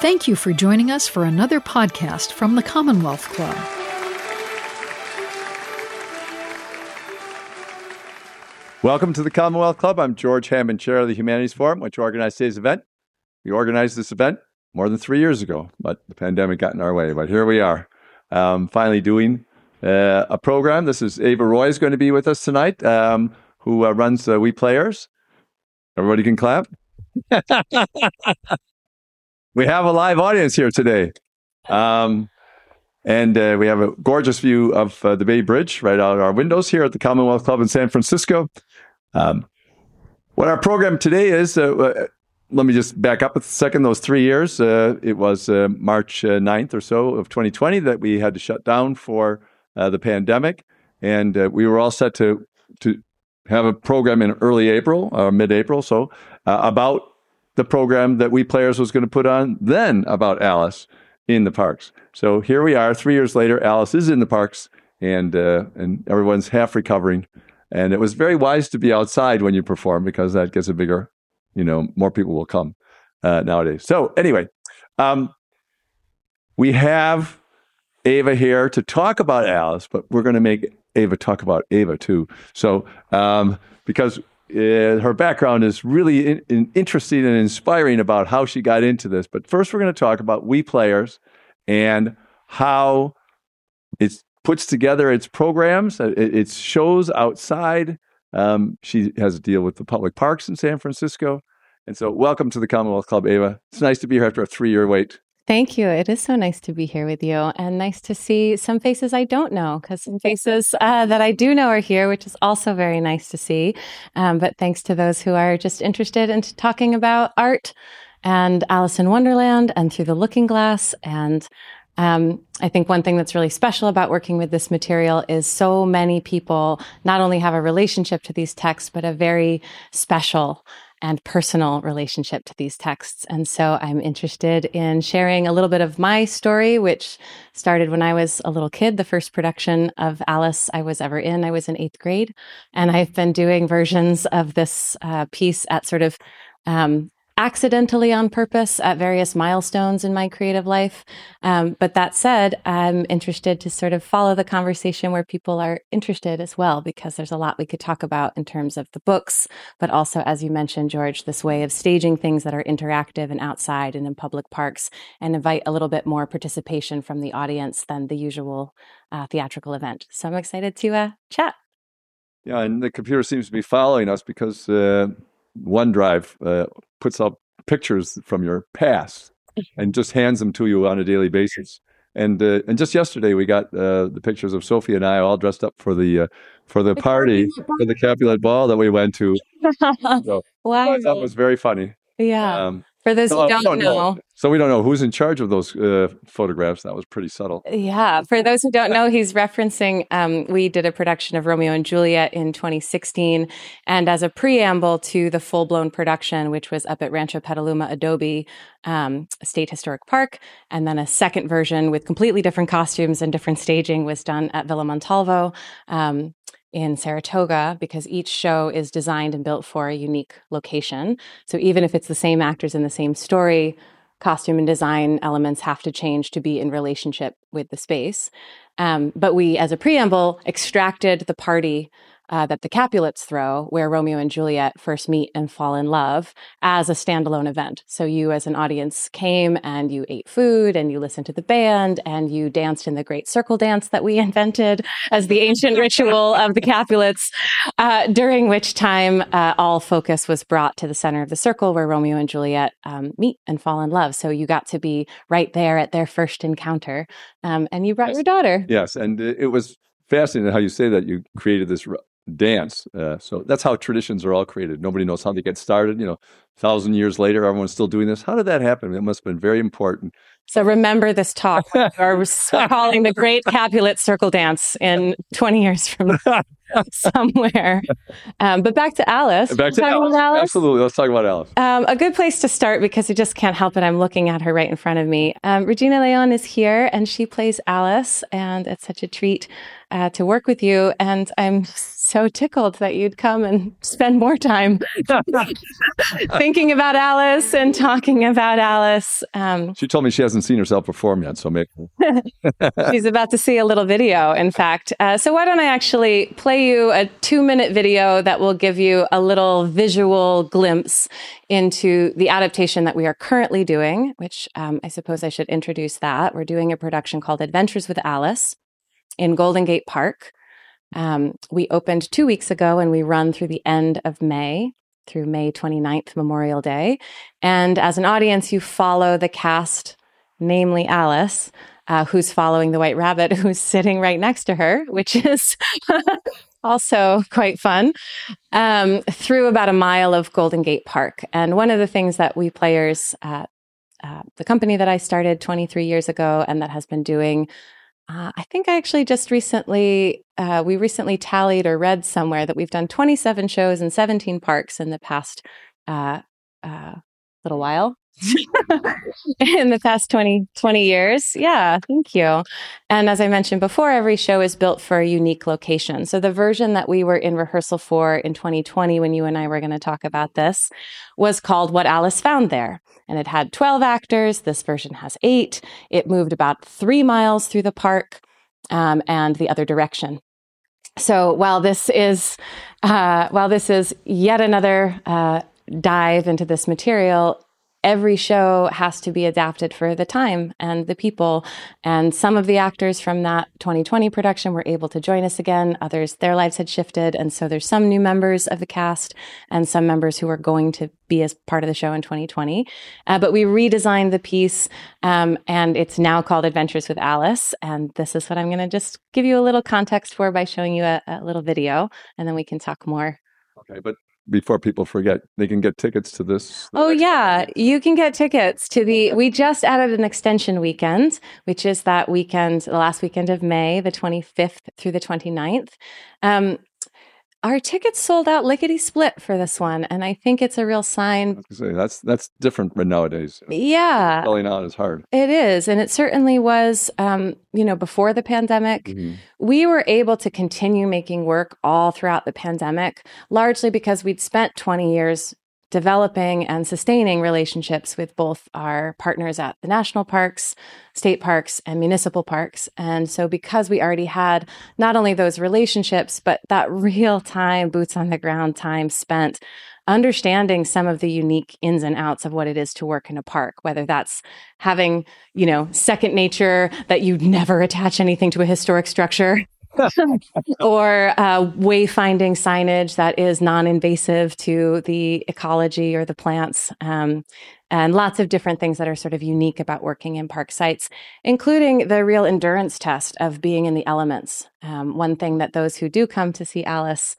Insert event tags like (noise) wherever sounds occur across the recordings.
Thank you for joining us for another podcast from the Commonwealth Club. Welcome to the Commonwealth Club. I'm George Hammond, Chair of the Humanities Forum, which organized today's event. We organized this event more than three years ago, but the pandemic got in our way. But here we are, um, finally doing uh, a program. This is Ava Roy is going to be with us tonight, um, who uh, runs uh, We Players. Everybody can clap. (laughs) we have a live audience here today. Um, and uh, we have a gorgeous view of uh, the Bay Bridge right out our windows here at the Commonwealth Club in San Francisco. Um, what our program today is, uh, uh let me just back up a second. Those three years, uh, it was uh, March 9th or so of 2020 that we had to shut down for the pandemic. And we were all set to, to have a program in early April or mid April, so about the program that we players was going to put on then about Alice in the parks. So here we are, three years later. Alice is in the parks, and uh, and everyone's half recovering. And it was very wise to be outside when you perform because that gets a bigger, you know, more people will come uh, nowadays. So anyway, um, we have Ava here to talk about Alice, but we're going to make Ava talk about Ava too. So um, because uh, her background is really in, in interesting and inspiring about how she got into this. But first, we're going to talk about We Players and how it puts together its programs, it, its shows outside. Um, she has a deal with the public parks in San Francisco. And so, welcome to the Commonwealth Club, Ava. It's nice to be here after a three year wait. Thank you. It is so nice to be here with you and nice to see some faces I don't know because some faces uh, that I do know are here, which is also very nice to see. Um, but thanks to those who are just interested in talking about art and Alice in Wonderland and Through the Looking Glass. And um, I think one thing that's really special about working with this material is so many people not only have a relationship to these texts, but a very special and personal relationship to these texts. And so I'm interested in sharing a little bit of my story, which started when I was a little kid. The first production of Alice I was ever in, I was in eighth grade. And I've been doing versions of this uh, piece at sort of um, accidentally on purpose at various milestones in my creative life. Um, but that said, I'm interested to sort of follow the conversation where people are interested as well, because there's a lot we could talk about in terms of the books, but also, as you mentioned, George, this way of staging things that are interactive and outside and in public parks and invite a little bit more participation from the audience than the usual uh, theatrical event. So I'm excited to uh, chat. Yeah, and the computer seems to be following us because uh, OneDrive uh, puts up pictures from your past (laughs) and just hands them to you on a daily basis. And uh, and just yesterday we got uh, the pictures of Sophie and I all dressed up for the uh, for the party for the Capulet ball that we went to. (laughs) So, wow, that was very funny. Yeah. Um, for those who don't, don't know. know. So we don't know who's in charge of those uh, photographs. That was pretty subtle. Yeah. For those who don't know, he's referencing, um, we did a production of Romeo and Juliet in 2016. And as a preamble to the full blown production, which was up at Rancho Petaluma Adobe um, State Historic Park, and then a second version with completely different costumes and different staging was done at Villa Montalvo. Um, in Saratoga because each show is designed and built for a unique location. So even if it's the same actors in the same story, costume and design elements have to change to be in relationship with the space. Um, but we, as a preamble, extracted the party uh, that the Capulets throw, where Romeo and Juliet first meet and fall in love, as a standalone event. So you, as an audience, came and you ate food and you listened to the band and you danced in the great circle dance that we (laughs) invented as the ancient ritual of the Capulets, uh, during which time uh, all focus was brought to the center of the circle where Romeo and Juliet um, meet and fall in love. So you got to be right there at their first encounter, um, and you brought yes. your daughter. Yes, and it was fascinating how you say that you created this dance. Uh, so that's how traditions are all created. Nobody knows how they get started. You know, a thousand years later, everyone's still doing this. How did that happen? It must have been very important. So remember this talk. (laughs) We're calling the Great Capulet Circle Dance in 20 years from (laughs) somewhere. Um, but back to Alice. Back to Alice. Alice. Absolutely. Let's talk about Alice. Um, a good place to start because I just can't help it. I'm looking at her right in front of me. Um, Regina Leon is here and she plays Alice, and it's such a treat uh, to work with you. And I'm so tickled that you'd come and spend more time (laughs) thinking about Alice and talking about Alice. Um, she told me she hasn't seen herself perform yet, so maybe (laughs) she's about to see a little video. In fact, uh, so why don't I actually play you a two-minute video that will give you a little visual glimpse into the adaptation that we are currently doing, which um, I suppose I should introduce that. We're doing a production called Adventures with Alice in Golden Gate Park. Um, we opened two weeks ago and we run through the end of May, through May 29th, Memorial Day. And as an audience, you follow the cast, namely Alice, uh, who's following the white rabbit (laughs) who's sitting right next to her, which is (laughs) also quite fun, um, through about a mile of Golden Gate Park. And one of the things that we players at uh, the company that I started 23 years ago and that has been doing uh, I think I actually just recently, uh, we recently tallied or read somewhere that we've done 27 shows in 17 parks in the past uh, uh little while. (laughs) in the past 20, 20 years. Yeah, thank you. And as I mentioned before, every show is built for a unique location. So the version that we were in rehearsal for in 2020, when you and I were going to talk about this, was called What Alice Found There and it had 12 actors. This version has eight. It moved about three miles through the park um, and the other direction. So while this is uh, while this is yet another uh, dive into this material, every show has to be adapted for the time and the people. And some of the actors from that 2020 production were able to join us again. Others, their lives had shifted. And so there's some new members of the cast and some members who are going to be as part of the show in 2020. Uh, but we redesigned the piece um, and it's now called Adventures with Alice. And this is what I'm going to just give you a little context for by showing you a, a little video and then we can talk more Okay, but before people forget, they can get tickets to this. Oh yeah, you can get tickets to the. We just added an extension weekend, which is that weekend, the last weekend of May, the 25th through the 29th. Um, our tickets sold out lickety split for this one, and I think it's a real sign. Say, that's that's different nowadays. Yeah, selling out is hard. It is, and it certainly was. Um, you know, before the pandemic, mm-hmm. we were able to continue making work all throughout the pandemic, largely because we'd spent twenty years developing and sustaining relationships with both our partners at the national parks, state parks, and municipal parks. And so, because we already had not only those relationships, but that (laughs) real time, boots on the ground time spent understanding some of the unique ins and outs of what it is to work in a park, whether that's having, you know, second nature that you never attach anything to a historic structure (laughs) or uh, wayfinding signage that is non-invasive to the ecology or the plants, um, and lots of different things that are sort of unique about working in park sites, including the real endurance test of being in the elements. Um, one thing that those who do come to see Alice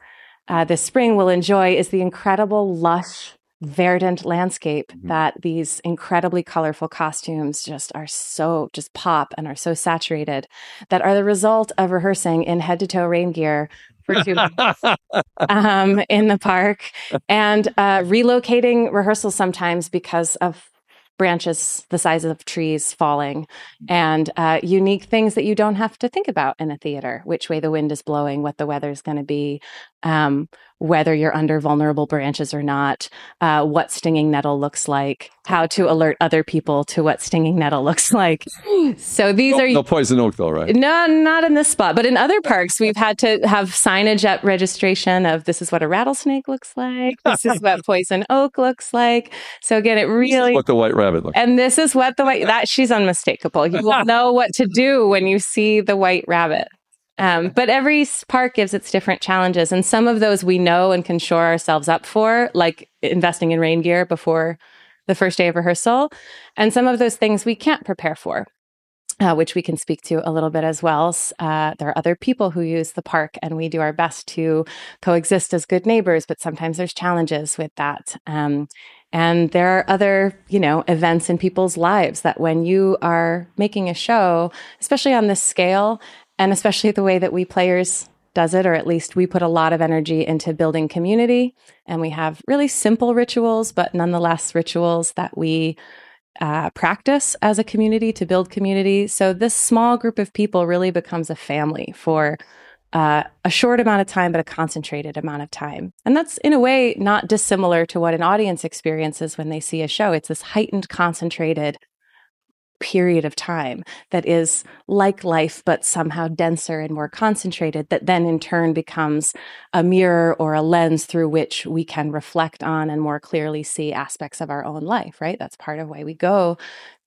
uh, this spring will enjoy is the incredible lush verdant landscape mm-hmm. that these incredibly colorful costumes just are so just pop and are so saturated that are the result of rehearsing in head to toe rain gear for two (laughs) (laughs) um, in the park and uh, relocating rehearsals sometimes because of branches the size of trees falling and uh, unique things that you don't have to think about in a theater which way the wind is blowing what the weather is going to be um, whether you're under vulnerable branches or not, uh, what stinging nettle looks like, how to alert other people to what stinging nettle (laughs) looks like. So these are no poison oak though, right? No, not in this spot, but in other parks, we've had to have signage at registration of this is what a rattlesnake looks like, this is what poison oak looks like. So again, it really what the white rabbit looks. Like. And this is what the white that she's unmistakable. You will (laughs) know what to do when you see the white rabbit. Um, but every park gives its different challenges. And some of those we know and can shore ourselves up for, like investing in rain gear before the first day of rehearsal. And some of those things we can't prepare for. Uh, which we can speak to a little bit as well. Uh, there are other people who use the park, and we do our best to coexist as good neighbors, but sometimes there's challenges with that. Um, and there are other, you know, events in people's lives that when you are making a show, especially on this scale, and especially the way that we players does it, or at least we put a lot of energy into building community. And we have really simple rituals, but nonetheless rituals that we uh, practice as a community to build community. So this small group of people really becomes a family for uh, a short amount of time, but a concentrated amount of time. And that's in a way not dissimilar to what an audience experiences when they see a show. It's this heightened, concentrated period of time that is like life, but somehow denser and more concentrated, that then in turn becomes a mirror or a lens through which we can reflect on and more clearly see aspects of our own life, right? That's part of why we go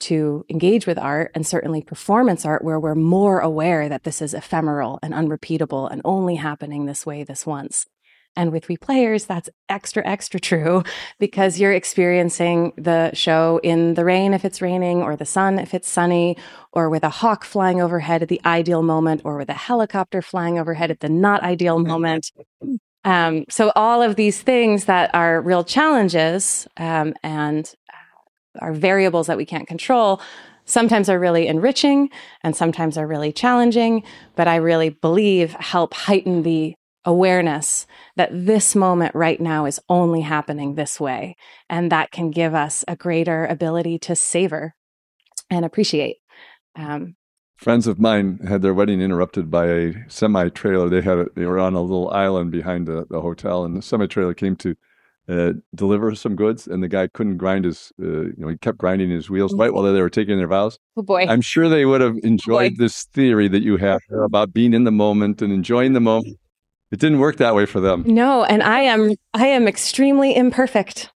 to engage with art and certainly performance art, where we're more aware that this is ephemeral and unrepeatable and only happening this way this once. And with We Players, that's extra, extra true (laughs) because you're experiencing the show in the rain if it's raining, or the sun if it's sunny, or with a hawk flying overhead at the ideal moment, or with a helicopter flying overhead at the not ideal moment. Um, so, all of these things that are real challenges um, and are variables that we can't control sometimes are really enriching and sometimes are really challenging, but I really believe help heighten the awareness that this moment right now is only happening this way. And that can give us a greater ability to savor and appreciate. Um, Friends of mine had their wedding interrupted by a semi trailer. They had a, they were on a little island behind the, the hotel, and the semi trailer came to uh, deliver some goods, and the guy couldn't grind his, uh, you know, he kept grinding his wheels right while they were taking their vows. Oh boy! I'm sure they would have enjoyed this theory that you have about being in the moment and enjoying the moment it didn't work that way for them. No, and I am I am extremely imperfect.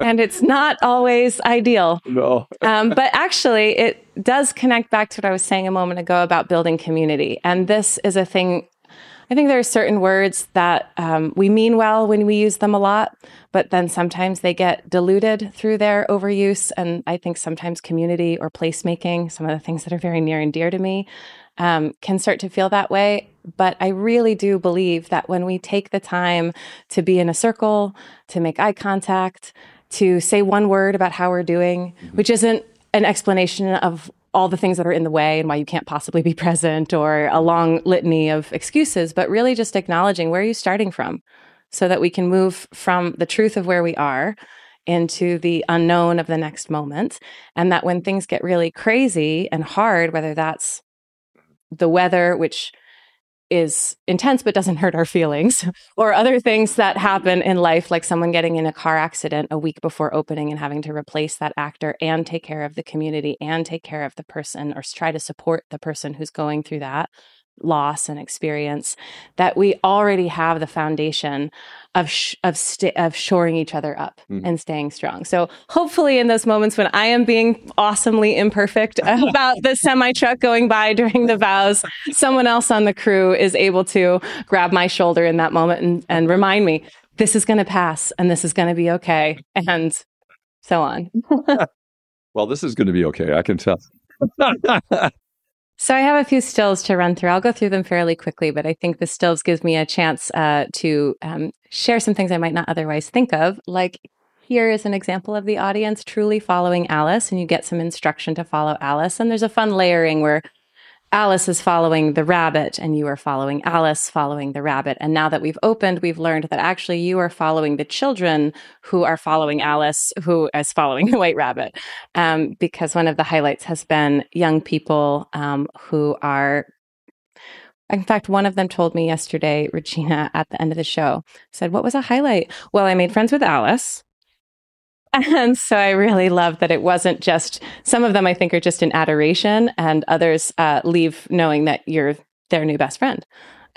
and it's not always ideal. No. um, but actually, it does connect back to what I was saying a moment ago about building community. And this is a thing, I think there are certain words that um, we mean well when we use them a lot, but then sometimes they get diluted through their overuse. And I think sometimes community or placemaking, some of the things that are very near and dear to me, um, can start to feel that way. But I really do believe that when we take the time to be in a circle, to make eye contact, to say one word about how we're doing, mm-hmm. which isn't an explanation of all the things that are in the way and why you can't possibly be (laughs) present or a long litany of excuses, but really just acknowledging where are you starting from so that we can move from the truth of where we are into the unknown of the next moment. And that when things get really crazy and hard, whether that's the weather, which is intense but doesn't hurt our feelings, (laughs) or other things that happen in life, like someone getting in a car accident a week before opening and having to replace that actor and take care of the community and take care of the person or try to support the person who's going through that loss and experience that we already have the foundation of sh- of st- of shoring each other up mm. and staying strong. So hopefully in those moments when I am being awesomely imperfect (laughs) about the semi truck going by during the vows, someone else on the crew is able to grab my shoulder in that moment and, and remind me this is going to pass and this is going to be okay and so on. (laughs) well, this is going to be okay. I can tell. (laughs) So I have a few stills to run through. I'll go through them fairly quickly, but I think the stills gives me a chance uh, to um, share some things I might not otherwise think of. Like here is an example of the audience truly following Alice, and you get some instruction to follow Alice. And there's a fun layering where Alice is following the rabbit and you are following Alice following the rabbit. And now that we've opened, we've learned that actually you are following the children who are following Alice, who is following the white rabbit. Um, because one of the highlights has been young people um, who are in fact, one of them told me yesterday, Regina, at the end of the show, said, What was a highlight? Well, I made friends with Alice. (laughs) And so I really love that it wasn't just some of them I think are just in adoration and others uh, leave knowing that you're their new best friend. (laughs)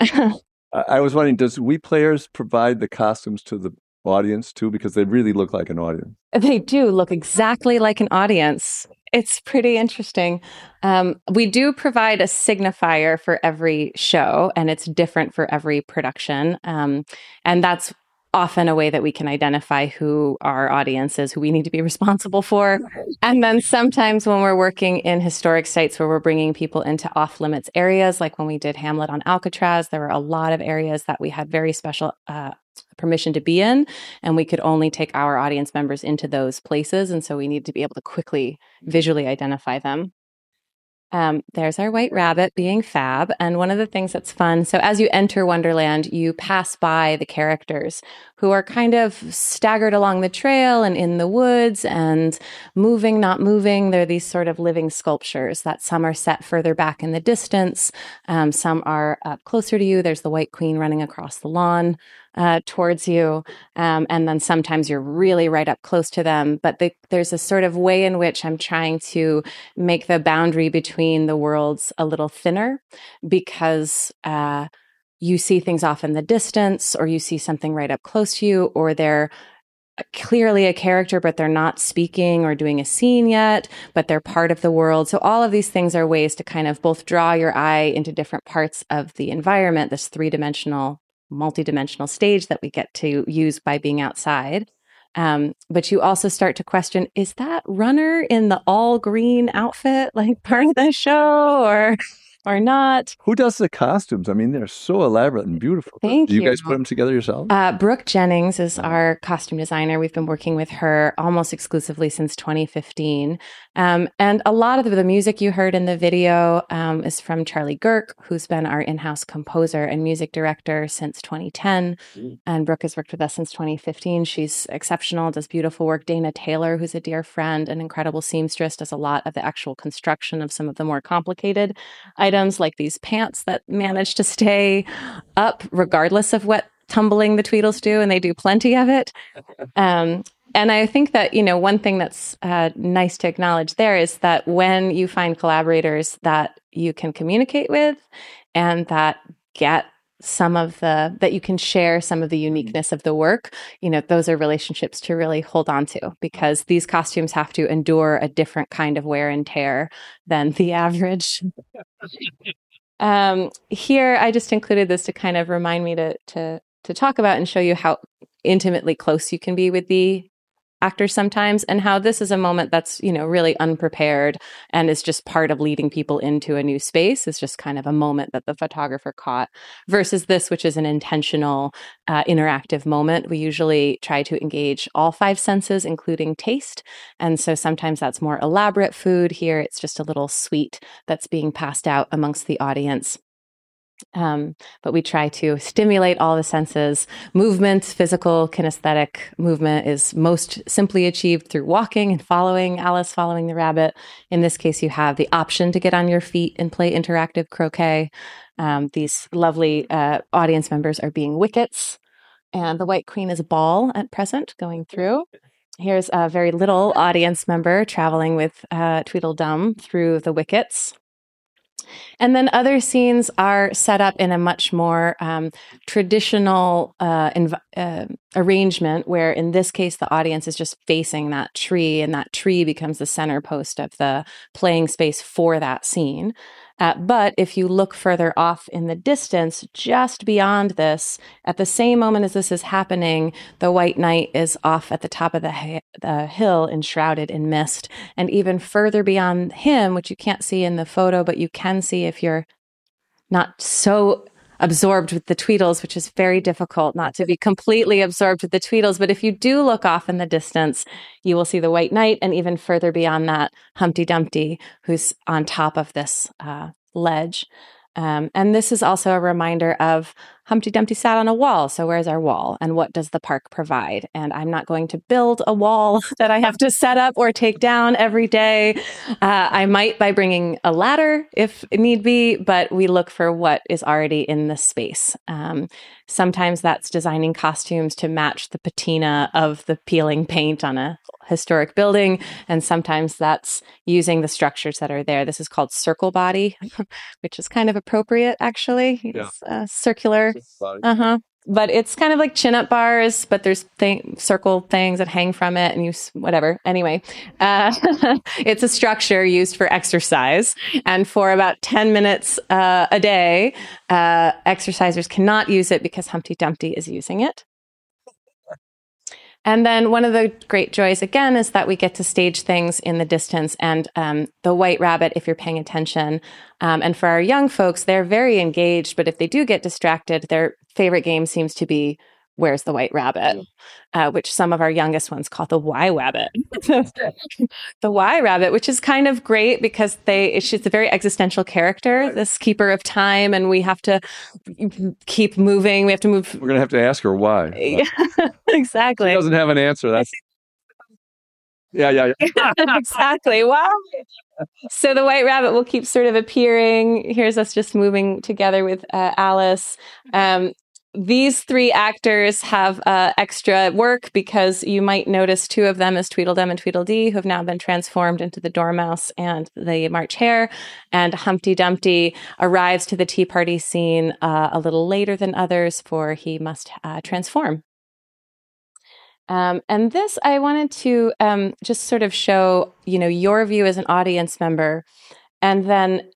I was wondering, does We Players provide the costumes to the audience too? Because they really look like an audience. They do look exactly like an audience. It's pretty interesting. Um, we do provide a signifier for every show, and it's different for every production. Um, and that's often a way that we can identify who our audience is, who we need to be (laughs) responsible for. And then sometimes when we're working in historic sites where we're bringing people into off limits areas, like when we did Hamlet on Alcatraz, there were a lot of areas that we had very special uh, permission to be in, and we could only take our audience members into those places. And so we need to be able to quickly visually identify them. Um, there's our white rabbit being fab. And one of the things that's fun so, as you enter Wonderland, you pass by the characters who are kind of staggered along the trail and in the woods and moving, not moving. They're these sort of living sculptures that some are set further back in the distance, um, some are up closer to you. There's the White Queen running across the lawn uh, towards you. Um, and then sometimes you're really right up close to them. But the, there's a sort of way in which I'm trying to make the boundary between the worlds a little thinner because. Uh, you see things off in the distance, or you see something right up close to you, or they're clearly a character, but they're not speaking or doing a scene yet, but they're part of the world. So all of these things are ways to kind of both draw your eye into different parts of the environment, this three dimensional multidimensional stage that we get to use by being outside. Um, but you also start to question is that runner in the all green outfit like part of the show or or not. Who does the costumes? I mean, they're so elaborate and beautiful. Thank Do you. you. guys put them together yourself? Uh, Brooke Jennings is our costume designer. We've been working with her almost exclusively since 2015. Um, and a lot of the, the, music you heard in the video um, is from Charlie Gurke, who's been our in house composer and music director since 2010. Mm. And Brooke has worked with us since 2015. She's exceptional, does beautiful work. Dana Taylor, who's a dear friend, an incredible seamstress, does a lot of the actual construction of some of the more complicated items, like these pants that manage to stay up regardless of what tumbling the Tweedles do, and they do plenty of it. Um, and I think that, you know, one thing that's uh, nice to acknowledge there is that when you find collaborators that you can communicate with and that get some of the that you can share some of the mm-hmm. uniqueness of the work you know those are relationships to really hold on to because these costumes have to endure a different kind of wear and tear than the average um, here i just included this to kind of remind me to to to talk about and show you how intimately close you can be with the actors sometimes and how this is a moment that's you know really unprepared and is just part of leading people into a new space is just kind of a moment that the photographer caught versus this which is an intentional uh, interactive moment. We usually try to engage all five senses including taste. And so sometimes that's more elaborate food. Here it's just a little sweet that's being passed out amongst the audience um, but we try to stimulate all the senses. Movement, physical, kinesthetic movement is most simply achieved through walking and following Alice, following the rabbit. In this case, you have the option to get on your feet and play interactive croquet. Um, these lovely uh, audience members are being wickets, and the White Queen is a ball at present going through. Here's a very little audience member traveling with uh, Tweedledum through the wickets. And then other scenes are set up in a much more um, traditional uh, inv- uh, arrangement, where in this case, the audience is just facing that tree, and that tree becomes the center post of the playing space for that scene. Uh, but if you look further off in the distance, just beyond this, at the same moment as this is happening, the White Knight is off at the top of the, ha- the hill, enshrouded in mist. And even further beyond him, which you can't see in the photo, but you can see if you're not so absorbed with the Tweedles, which is very difficult not to be completely absorbed with the Tweedles. But if you do look off in the distance, you will see the White Knight, and even further beyond that, Humpty Dumpty, who's on top of this uh, ledge. Um, and this is also a reminder of Humpty Dumpty sat on a wall. So where's our wall? And what does the park provide? And I'm not going to build a wall (laughs) that I have to set up or take down every day. Uh, I might by bringing a ladder if need be, but we look for what is already in the space. Um, sometimes that's designing costumes to match the patina of the peeling paint on a historic building. And sometimes that's using the structures that are there. This is called circle body, (laughs) which is kind of appropriate, actually. It's yeah. uh, circular. Uh huh. But it's kind of like chin up bars, but there's th- circle things that hang from it and you, whatever. Anyway, uh, (laughs) it's a structure used for exercise. And for about 10 minutes uh, a day, uh, exercisers cannot use it because Humpty Dumpty is using it. And then one of the great joys again is that we get to stage things in the distance. And um, the White Rabbit, if you're paying attention, um, and for our young folks, they're very engaged. But if they do get distracted, their favorite game seems to be where's the white rabbit? Uh, which some of our youngest ones call the Y rabbit. (laughs) (laughs) the Y rabbit, which is kind of great because they she's a very existential character, this keeper of time, and we have to keep moving. We have to move. We're gonna have to ask her why. (laughs) Yeah, exactly. She doesn't have an answer. That's yeah, yeah, yeah. exactly. Wow. So the white rabbit will keep sort of appearing. Here's us just moving together with uh, Alice. Um, these three actors have uh, extra work because you might notice two of them as Tweedledum and Tweedledee, who have now been transformed into the Dormouse and the March Hare. And Humpty Dumpty arrives to the tea party scene uh, a little later than others, for he must uh, transform. Um, and this, I wanted to um, just sort of show, you know, your view as an audience member, and then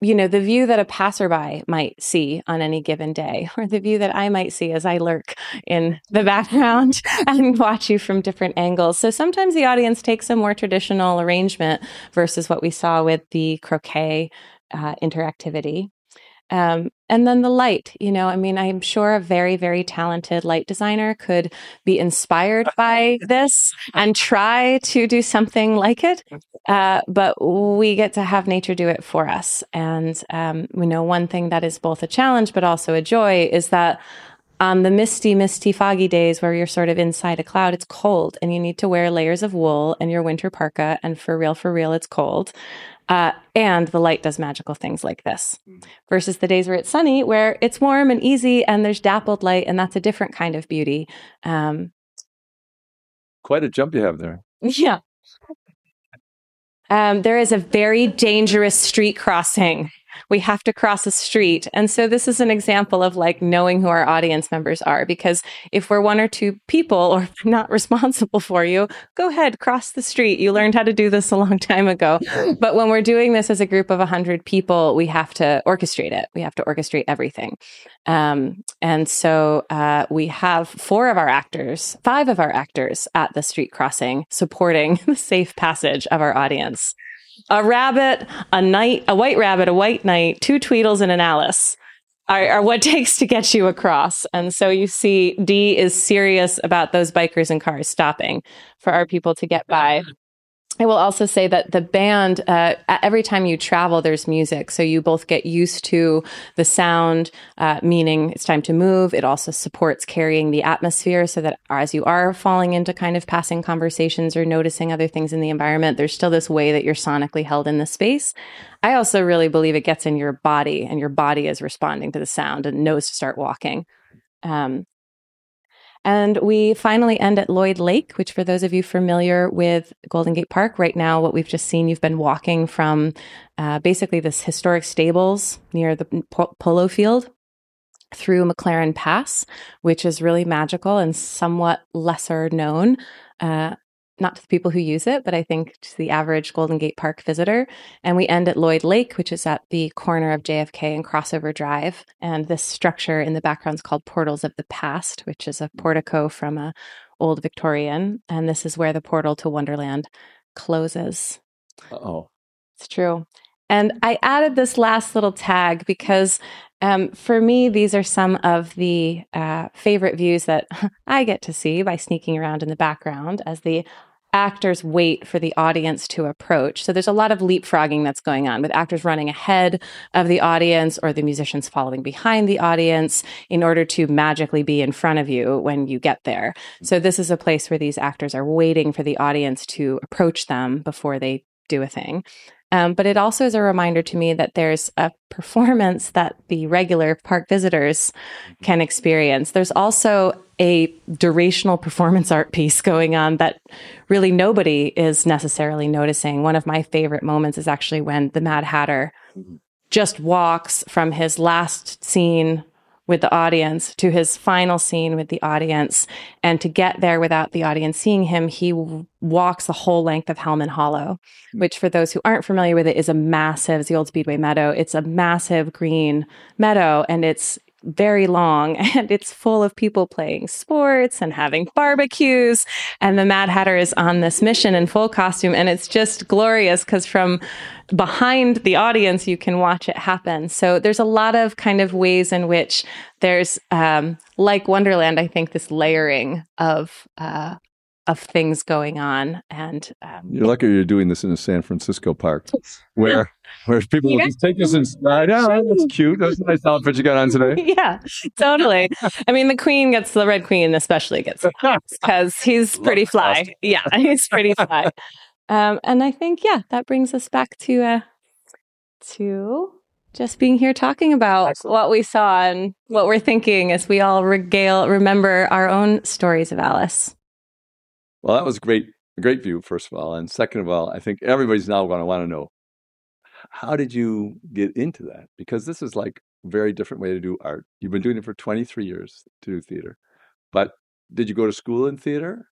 you know, the view that a passerby might see on any given day, (laughs) or the view that I might see as I lurk in the background (laughs) and watch you from different angles. So sometimes the audience takes a more traditional arrangement versus what we saw with the croquet uh, interactivity. Um, and then the light, you know, I mean, I'm sure a very, very talented light designer could be inspired (laughs) by this and try to do something like it. (laughs) Uh, but we get to have nature do it for us. And um, we know one thing that is both a challenge, but also a joy is that on the misty, misty, foggy days where you're sort of inside a cloud, it's cold and you need to wear layers of wool and your winter parka. And for real, for real, it's cold. Uh, and the light does magical things like this mm. versus the days where it's sunny, where it's warm and easy and there's dappled light, and that's a different kind of beauty. Um, Quite a jump you have there. Yeah. Um, there is a very dangerous street crossing we have to cross a street. And so this is an example of like knowing who our audience members are, because if we're one or two people or (laughs) not responsible for you, go ahead, cross the street. You learned how to do this a long time ago. (laughs) But when we're doing this as a group of 100 people, we have to orchestrate it. We have to orchestrate everything. Um, and so uh, we have four of our actors, five of our actors at the street crossing supporting (laughs) the safe passage of our audience a rabbit, a knight, a white rabbit, a white knight, two Tweedles, and an Alice are, are what (laughs) takes to get you across. And so you see, Dee is serious about those bikers and cars stopping for our people to get by. I will also say that the band, uh, every time you travel, there's music. So you both get used to the sound, uh, meaning it's time to move. It also supports carrying the atmosphere so that as you are falling into kind of passing conversations or noticing other things in the environment, there's still this way that you're sonically held in the space. I also really believe it gets in your body and your body is responding to the sound and knows to start walking. Um, and we finally end at Lloyd Lake, which, for those of you familiar with Golden Gate Park, right now, what we've just seen, you've been walking from uh, basically this historic stables near the polo field through McLaren Pass, which is really magical and somewhat lesser known. Uh, not to the people who use it, but I think to the average Golden Gate Park visitor. And we end at Lloyd Lake, which is at the corner of JFK and Crossover Drive. And this structure in the background is called Portals of the Past, which is a portico from a old Victorian. And this is where the portal to Wonderland closes. Oh, it's true. And I added this last little tag because um, for me, these are some of the uh, favorite views that (laughs) I get to see by sneaking around in the background as the actors wait for the audience to approach. So there's a lot of leapfrogging that's going on with actors running ahead of the audience or the musicians following behind the audience in order to magically be in front of you when you get there. So this is a place where these actors are waiting for the audience to approach them before they do a thing. Um, but it also is a reminder to me that there's a performance that the regular park visitors can experience. There's also a durational performance art piece going on that really nobody is necessarily noticing. One of my favorite moments is actually when the Mad Hatter just walks from his last scene with the audience to his final scene with the audience. And to get there without the audience seeing him, he walks the whole length of Hellman Hollow, hmm. which for those who aren't familiar with it is a massive, it's the old Speedway Meadow. It's a massive green meadow and it's very long (laughs) and it's full of people playing sports and having barbecues. And the Mad Hatter is on this mission in full costume. And it's just glorious because from behind the audience, you can watch it happen. So there's a lot of kind of ways in which there's, um, like Wonderland, I think this layering of, uh, of things going on. And um, you're lucky you're doing this in a San Francisco park (laughs) where where people will just take us inside. out. That's cute. That's a nice outfit you got on today. (laughs) Yeah, totally. I mean, the queen gets the red queen, especially gets (laughs) because he's pretty fly. Yeah, he's pretty fly. Um, and I think yeah, that brings us back to uh, to just being here talking about Excellent. what we saw and what we're thinking as we all regale remember our own stories of Alice. Well, that was great, a great view, first of all. And second of all, I think everybody's now going to want to know how did you get into that? Because this is like a very different way to do art. You've been doing it for 23 years to do theater. But did you go to school in theater?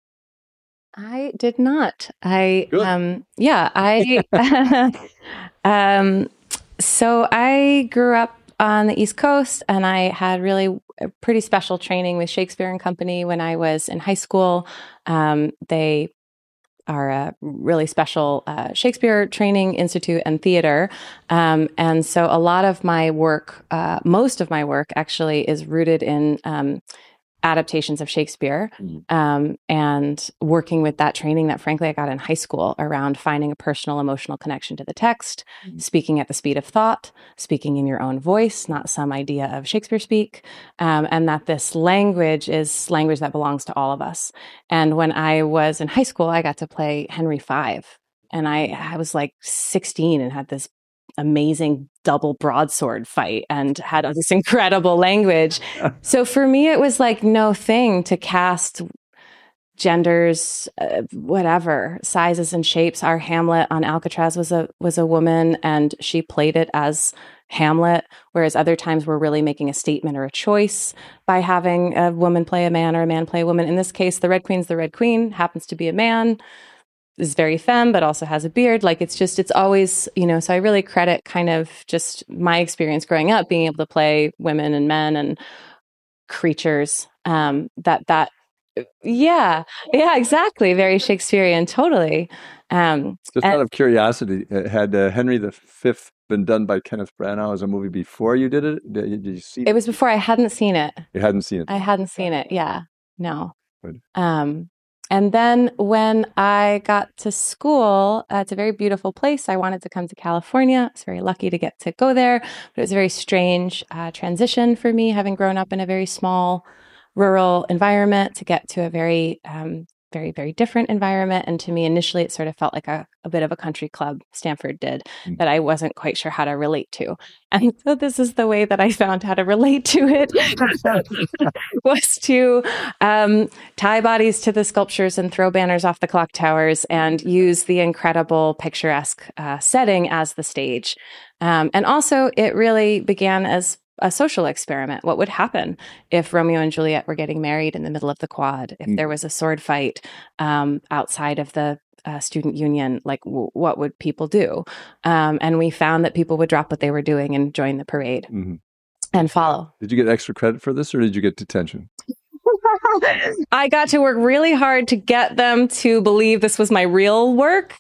I did not. I Good. um yeah, I (laughs) (laughs) um so I grew up on the East Coast, and I had really pretty special training with Shakespeare and Company when I was in high school. Um, they are a really special uh, Shakespeare training institute and theater. Um, and so a lot of my work, uh, most of my work actually is rooted in um, adaptations of Shakespeare mm. um, and working with that training that, frankly, I got in high school around finding a personal emotional connection to the text, mm. speaking at the speed of thought, speaking in your own voice, not some idea of Shakespeare speak, um, and that this language is language that belongs to all of us. And when I was in high school, I got to play Henry V. And I, I was like 16 and had this amazing double broadsword fight and had this (laughs) incredible language. so for me, it was like no thing to cast genders, uh, whatever sizes and shapes. Our Hamlet on Alcatraz was a was a woman, and she played it as Hamlet. Whereas other times we're really making a statement or a choice by having a woman play a man or a man play a woman. In this case, the Red Queen's the Red Queen happens to be a man is very femme, but also has a beard. Like it's just, it's always, you know, so I really credit kind of just my experience growing up being able to play women and men and creatures. Um, that, that, yeah, yeah, exactly. Very Shakespearean, totally. Um, just and, out of curiosity, uh, had uh, Henry V been done by Kenneth Branagh as a movie before you did it? Did, did you see it? It was before I hadn't seen it. You hadn't seen it? I hadn't seen it. Yeah. No. Um, and then when I got to school, uh, it's a very beautiful place. I wanted to come to California. I was very lucky to get to go there, but it was a very strange uh, transition for me, having grown up in a very small rural environment to get to a very um, very, very different environment. And to me, initially, it sort of felt like a, a bit of a country club Stanford did mm. that I wasn't quite sure how to relate to. And so this is the way that I found how to relate to it (laughs) was to um, tie bodies to the sculptures and throw banners off the clock towers and use the incredible picturesque uh, setting as the stage. Um, and also, it really began as a social experiment. What would happen if Romeo and Juliet were getting married in the middle of the quad? If mm. there was a sword fight um, outside of the uh, student union, like w- what would people do? Um, and we found that people would drop what they were doing and join the parade mm-hmm. and follow. Did you get extra credit for this, or did you get detention? I got to work really hard to get them to believe this was my real work.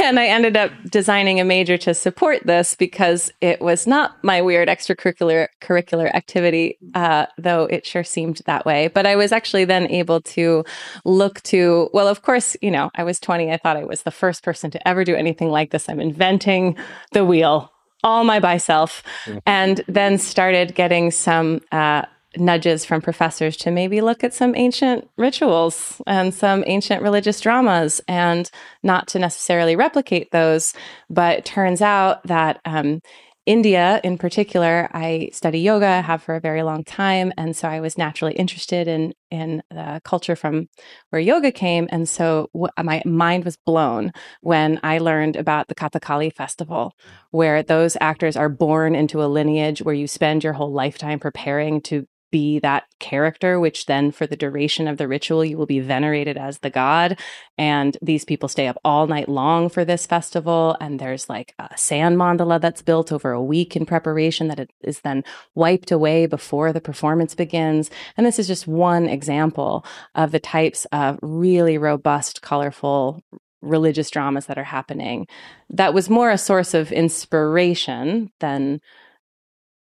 and I ended up designing a major to support this because it was not my weird extracurricular curricular activity, uh, though it sure seemed that way. But I was actually then able to look to, well, of course, you know, I was 20. I thought I was the first person to ever do anything like this. I'm inventing the wheel all my by self and then started getting some uh, nudges from professors to maybe look at some ancient rituals and some ancient religious dramas and not to necessarily replicate those. But turns out that um, India, in particular, I study yoga, have for a very long time, and so I was naturally interested in in the culture from where yoga came, and so w- my mind was blown when I learned about the Kathakali festival, where those actors are born into a lineage where you spend your whole lifetime preparing to be that character, which then for the duration of the ritual, you will be venerated as the god. And these people stay up all night long for this festival. And there's like a sand mandala that's built over a week in preparation that is then wiped away before the performance begins. And this is just one example of the types of really robust, colorful religious dramas that are happening. That was more a source of inspiration than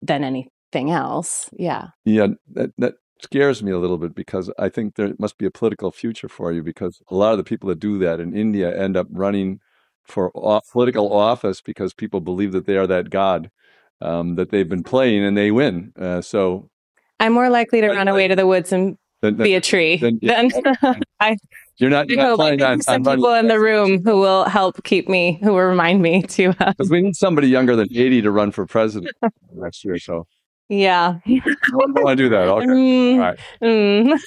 than anything else. Yeah. Yeah, that, that scares me a little bit because I think there must be a political future for you because a lot of the people that do that in India end up running for political office because people believe that they are that god um, that they've been playing and they win. Uh, so I'm more likely to run away to the woods and then, be a tree then, yeah. than (laughs) (laughs) I you're not, you're not planning on, some on people in the room who will help keep me, who will remind me to. Uh, because uh, we need somebody younger than 80 to run for president (laughs) next year. So yeah, I want to do that. Okay. Mm, All right. Mm.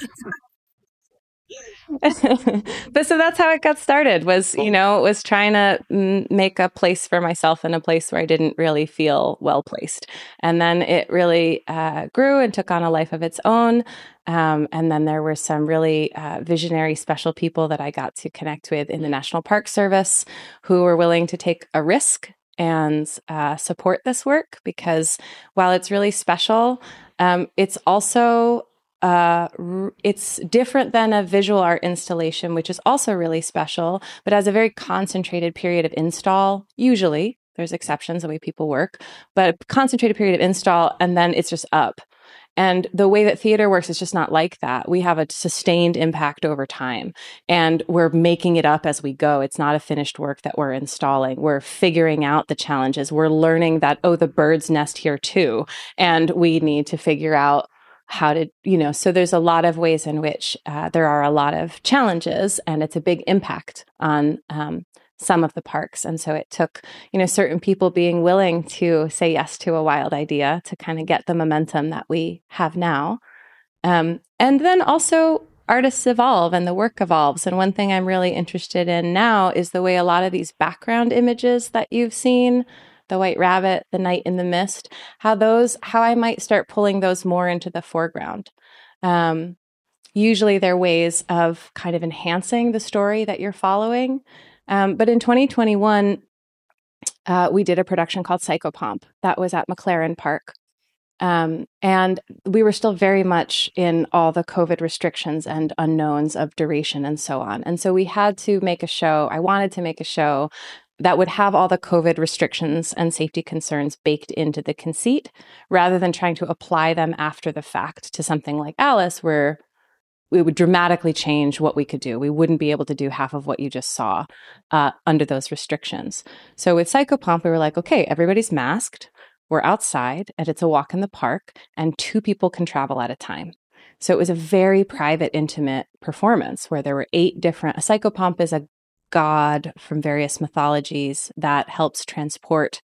(laughs) but so that's how it got started was you know was trying to make a place for myself in a place where i didn't really feel well placed and then it really uh, grew and took on a life of its own um, and then there were some really uh, visionary special people that i got to connect with in the national park service who were willing to take a risk and uh, support this work because while it's really special um, it's also uh, it's different than a visual art installation, which is also really special, but has a very concentrated period of install. Usually, there's exceptions the way people work, but a concentrated period of install, and then it's just up. And the way that theater works is just not like that. We have a sustained impact over time and we're making it up as we go. It's not a finished work that we're installing. We're figuring out the challenges. We're learning that, oh, the birds nest here too. And we need to figure out how to, you know, so there's a lot of ways in which uh, there are a lot of challenges and it's a big impact on um, some of the parks. And so it took, you know, certain people being willing to say yes to a wild idea to kind of get the momentum that we have now. Um, and then also artists evolve and the work evolves. And one thing I'm really interested in now is the way a lot of these background images that you've seen the white rabbit, the knight in the mist, how those, how I might start pulling those more into the foreground. Um, usually they're ways of kind of enhancing the story that you're following. Um, but in 2021, uh, we did a production called Psychopomp that was at McLaren Park. Um, and we were still very much in all the COVID restrictions and unknowns of duration and so on. And so we had to make a show. I wanted to make a show that would have all the COVID restrictions and safety concerns baked into the conceit rather than trying to apply them after the fact to something like Alice, where it would dramatically change what we could do. We wouldn't be able to do half of what you just saw uh, under those restrictions. So with Psychopomp, we were like, okay, everybody's masked. We're outside and it's a walk in the park, and two people can travel at a time. So it was a very private, intimate performance where there were eight different. A psychopomp is a god from various mythologies that helps transport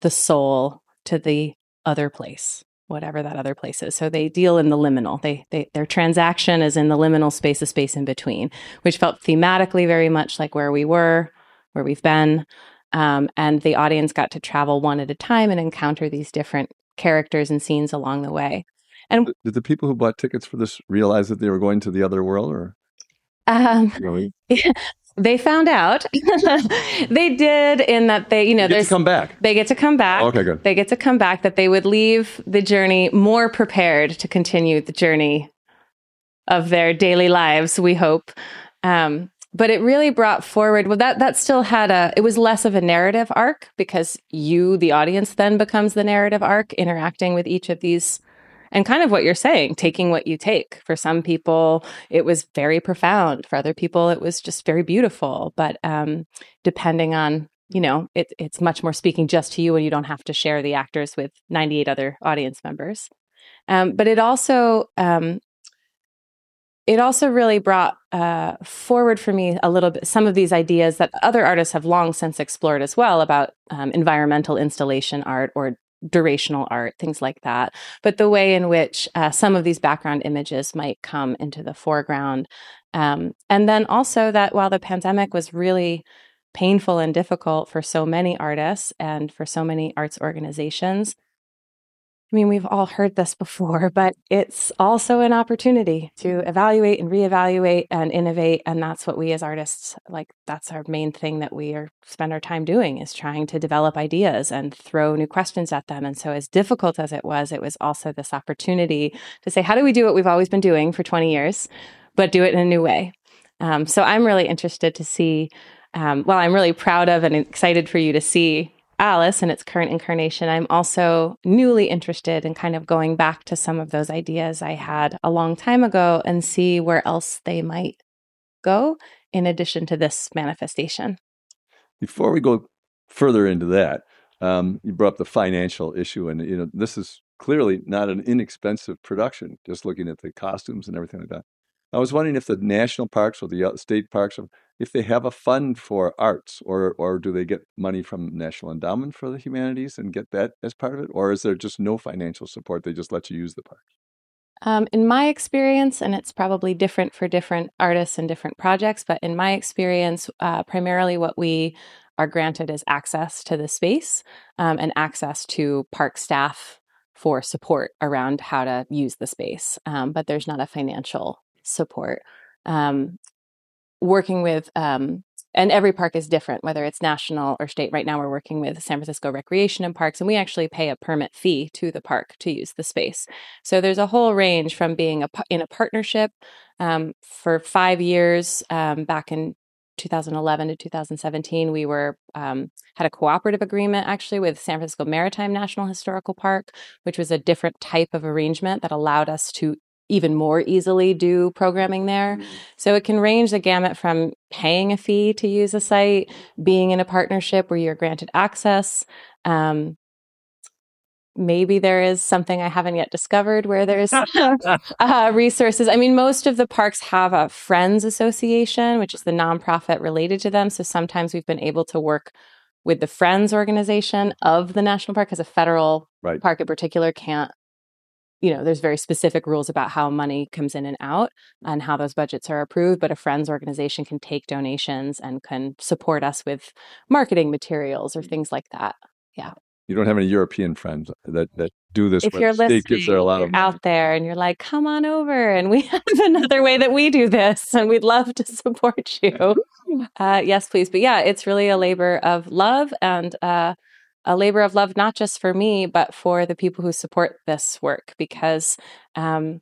the soul to the other place whatever that other place is. So they deal in the liminal. They, they their transaction is in the liminal space of space in between which felt thematically very much like where we were where we've been. Um, and the audience got to travel one at a time and encounter these different characters and scenes along the way. And did the people who bought tickets for this realize that they were going to the other world or um, (laughs) really? (laughs) They found out. (laughs) they did in that they, you know, they come back. They get to come back. okay, good. They get to come back. That they would leave the journey more prepared to continue the journey of their daily lives. We hope. Um, but it really brought forward. Well, that that still had a. It was less of a narrative arc because you, the audience, then becomes the narrative arc, interacting with each of these and kind of what you're saying, taking what you take. For some people, it was very profound. For other people, it was just very beautiful. But um, depending on, you know, it, it's much more speaking just to you and you don't have to share the actors with 98 other audience members. Um, but it also, um, it also really brought uh, forward for me a little bit some of these ideas that other artists have long since explored as well about um, environmental installation art or durational art, things like that. But the way in which uh, some of these background images might come into the foreground. Um, and then also that while the pandemic was really painful and difficult for so many artists and for so many arts organizations, I mean, we've all heard this before, (laughs) but it's also an opportunity to evaluate and reevaluate and innovate. And that's what we as artists like, that's our main thing that we are spend our time doing is trying to develop ideas and throw new questions at them. And so, as difficult as it was, it was also this opportunity to say, how do we do what we've always been doing for 20 years, but do it in a new way? Um, so, I'm really interested to see. Um, well, I'm really proud of and excited for you to see Alice in its current incarnation, I'm also newly interested in kind of going back to some of those ideas I had a long time ago and see where else they might go in addition to this manifestation. Before we go further into that, um, you brought up the financial issue, and you know this is clearly not an inexpensive production. Just looking at the costumes and everything like that. I was wondering if the national parks or the uh, state parks if they have a fund for arts or or do they get money from National Endowment for the Humanities and get that as part of it or is there just no financial support they just let you use the park? Um, in my experience, and it's probably different for different artists and different projects, but in my experience, uh, primarily what we are granted is access to the space um, and access to park staff for support around how to use the space. Um, but there's not a financial support. Um, working with um, and every park is different whether it's national or state right now we're working with san francisco recreation and parks and we actually pay a permit fee to the park to use the space so there's a whole range from being a, in a partnership um, for five years um, back in 2011 to 2017 we were um, had a cooperative agreement actually with san francisco maritime national historical park which was a different type of arrangement that allowed us to even more easily do programming there. Mm-hmm. So it can range the gamut from paying a fee to use a site, being in a partnership where you're granted access. Um, maybe there is something I haven't yet discovered where there's (laughs) (laughs) uh, resources. I mean, most of the parks have a Friends Association, which is the nonprofit related to them. So sometimes we've been able to work with the Friends organization of the national park because a federal right. park in particular can't you know, there's very specific rules about how money comes in and out and how those budgets are approved. But a friends organization can take donations and can support us with marketing materials or things like that. Yeah. You don't have any European friends that, that do this. If you're listening, gives a lot of out there and you're like, come on over and we (laughs) have another way that we do this and we'd love to support you. (laughs) Uh, yes, please. But yeah, it's really a labor of love and uh, a labor of love, not just for me, but for the people who support this work, because, um,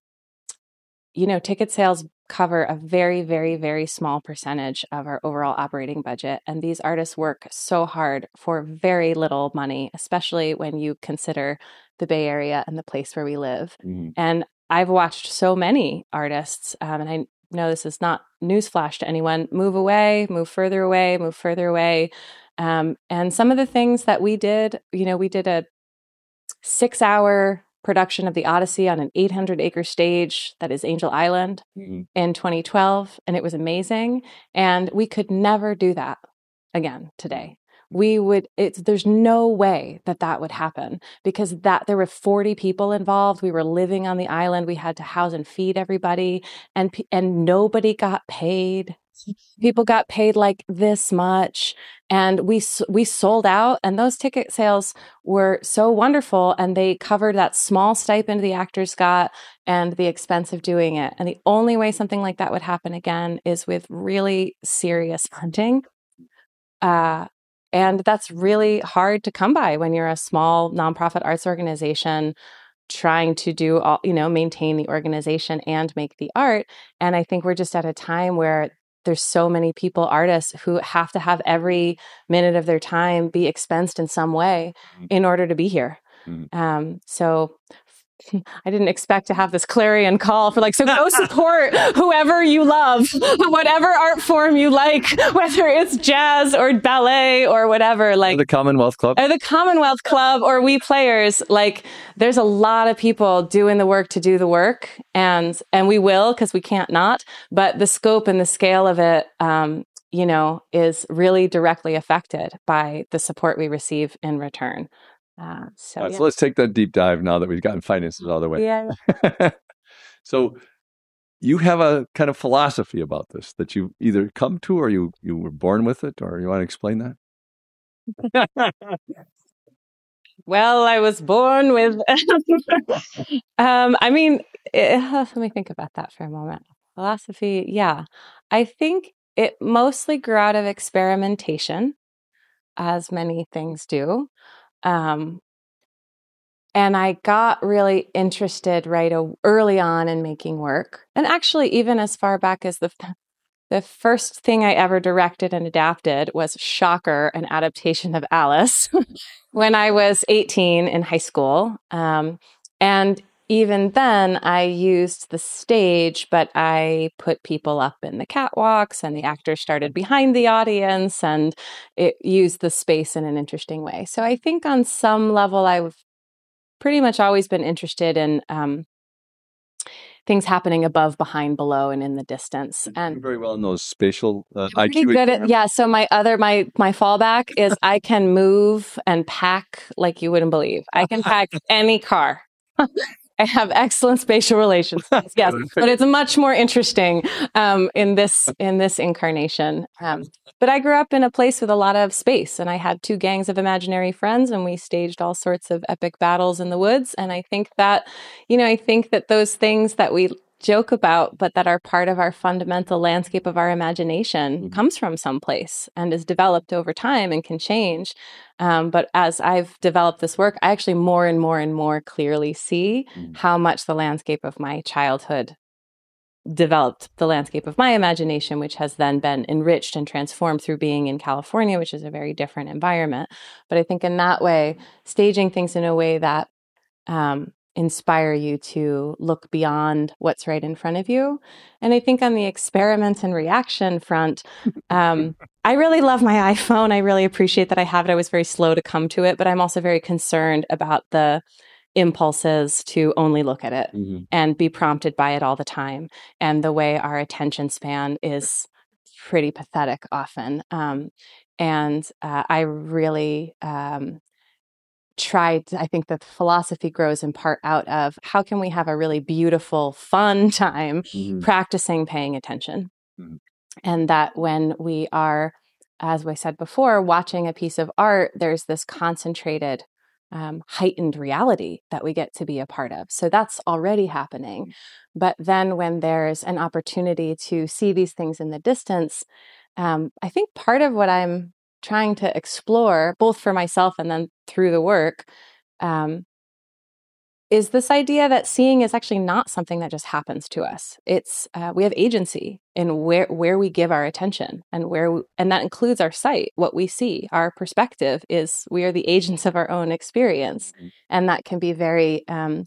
you know, ticket sales cover a very, very, very small percentage of our overall operating budget. And these artists work so hard for very little money, especially when you consider the Bay Area and the place where we live. Mm-hmm. And I've watched so many artists, um, and I know this is not newsflash to anyone, move away, move further away, move further away um, and some of the things that we did, you know, we did a six hour production of the Odyssey on an 800 acre stage that is Angel Island mm-hmm. in 2012. And it was amazing. And we could never do that again today. We would, it's, there's no way that that would happen because that there were 40 people involved. We were living on the island. We had to house and feed everybody and, and nobody got paid people got paid like this much and we we sold out and those ticket sales were so wonderful and they covered that small stipend the actors got and the expense of doing it and the only way something like that would happen again is with really serious (laughs) funding uh, and that's really hard to come by when you're a small nonprofit arts organization trying to do all you know maintain the organization and make the art and i think we're just at a time where there's so many people, artists, who have to have every minute of their time be expensed in some way mm-hmm. in order to be here. Mm-hmm. Um, so (laughs) I didn't expect to have this clarion call for like, so go support whoever you love, whatever art form you like, whether it's jazz or ballet or whatever. Like or the Commonwealth Club, or the Commonwealth Club, or we players. Like, there's a lot of people doing the work to do the work, and and we will because we can't not. But the scope and the scale of it, um, you know, is really directly affected by the support we receive in return. Uh, so, right, yeah. so let's take that deep dive now that we've gotten finances all the way. Yeah. (laughs) so you have a kind of philosophy about this that you either come to or you you were born with it, or you want to explain that? (laughs) well, I was born with. (laughs) um, I mean, it, let me think about that for a moment. Philosophy, yeah. I think it mostly grew out of experimentation, as many things do. Um, and I got really interested right early on in making work. And actually, even as far back as the (laughs) the first thing I ever directed and adapted was Shocker, an adaptation of Alice, (laughs) when I was 18 in high school. Um, and even then, I used the stage, but I put people up in the catwalks and the actors started behind the audience and it used the space in an interesting way. So I think on some level, I've pretty much always been interested in um, things happening above, behind, below, and in the distance. And very well in those spatial uh, pretty IQ good at yeah. So my other my my fallback is (laughs) I can move and pack like you wouldn't believe. I can pack any car. (laughs) I have excellent spatial relations. (laughs) Yes, but it's much more interesting um, in this in this incarnation. Um, but I grew up in a place with a lot of space, and I had two gangs of imaginary friends, and we staged all sorts of epic battles in the woods. And I think that, you know, I think that those things that we joke about, but that are part of our fundamental landscape of our imagination mm-hmm. comes from someplace and is developed over time and can change. Um, but as I've developed this work, I actually more and more and more clearly see mm-hmm. how much the landscape of my childhood developed the landscape of my imagination, which has then been enriched and transformed through being in California, which is a very different environment. But I think in that way, staging things in a way that um, inspire you to look beyond what's right in front of you. And I think on the experiment and reaction front, um, (laughs) I really love my iPhone. I really appreciate that I have it. I was very slow to come to it, but I'm also very concerned about the impulses to only look at it mm-hmm. and be prompted by it all the time. And the way our attention span is pretty pathetic often. Um, and uh, I really um, tried i think that philosophy grows in part out of how can we have a really beautiful fun (laughs) time mm-hmm. practicing paying attention mm-hmm. and that when we are as we said before watching a piece of art there's this concentrated um, heightened reality that we get to be a part of so that's already happening but then when there's an opportunity to see these things in the distance um, i think part of what i'm trying to explore, both for myself and then through the work, um, is this idea that seeing is actually not something that just happens to us. It's uh, we have agency in where where we give our attention and where we, and that includes our sight, what we see. Our perspective is we are the agents of our own experience, mm-hmm. and that can be very um,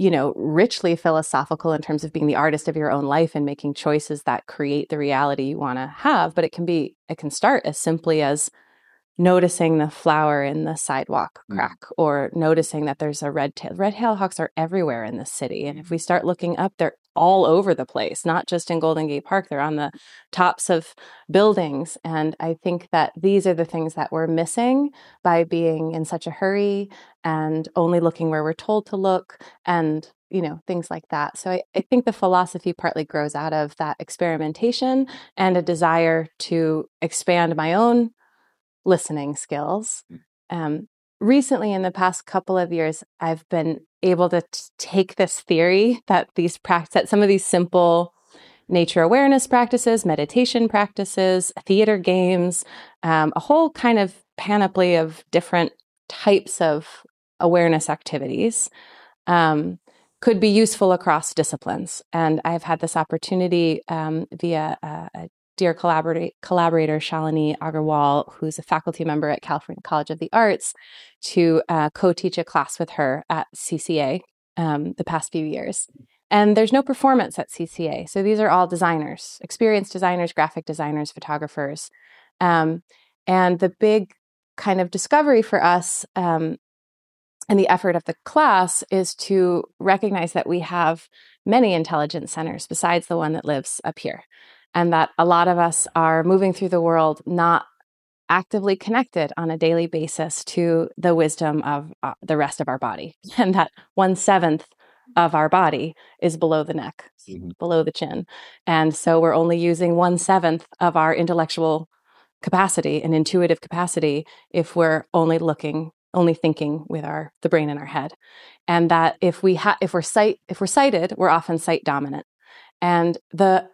you know, richly philosophical in terms of being the artist of your own life and making choices that create the reality you want to have. But it can be, it can start as simply as noticing the flower in the sidewalk mm. crack mm. or noticing that there's a red tail. Red tail hawks are everywhere in the city. And if we start looking up, they're all over the place, not just in Golden Gate Park. They're on the tops of buildings. And I think that these are the things that we're missing by being in such a hurry and only looking where we're told to look and you know things like that so I, I think the philosophy partly grows out of that experimentation and a desire to expand my own listening skills. Mm. Um, recently, in the past couple of years, I've been able to t- take this theory that these practice, that some of these simple nature awareness practices, meditation practices, theater games, um, a whole kind of panoply of different types of awareness activities um, could be useful across disciplines. And I've had this opportunity um, via a, a dear collaborator, collaborator Shalini Agrawal, who's a faculty member at California College of the Arts, to uh, co-teach a class with her at CCA um, the past few years. And there's no performance at CCA. So these are all designers, experienced designers, graphic designers, photographers. Um, and the big kind of discovery for us um, and the effort of the class is to recognize that we have many intelligence centers besides the one that lives up here and that a lot of us are moving through the world not actively connected on a daily basis to the wisdom of uh, the rest of our body, (laughs) and that one seventh of our body is below the neck, mm-hmm. below the chin. And so we're only using one seventh of our intellectual capacity and intuitive capacity if we're only looking only thinking with our the brain in our head and that if we ha- if we're sight if we're sighted we're often sight dominant and the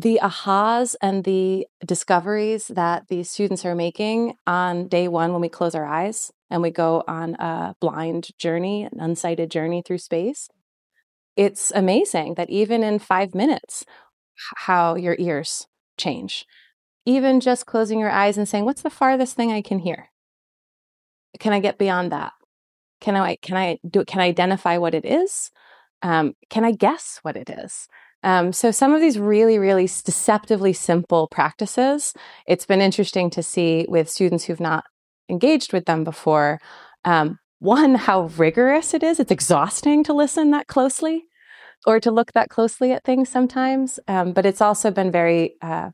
the ahas and the discoveries that these students are making on day one when we close our eyes and we go on a blind journey an unsighted journey through space it's amazing that even in five minutes how your ears change even just closing your eyes and saying what's the farthest thing i can hear can I get beyond that? Can I can I do can I identify what it is? Um, can I guess what it is? Um, so some of these really, really deceptively simple practices, it's been interesting to see with students who've not engaged with them before. Um, one, how rigorous it is. It's exhausting to listen that closely or to look that closely at things sometimes. Um, but it's also been very, uh,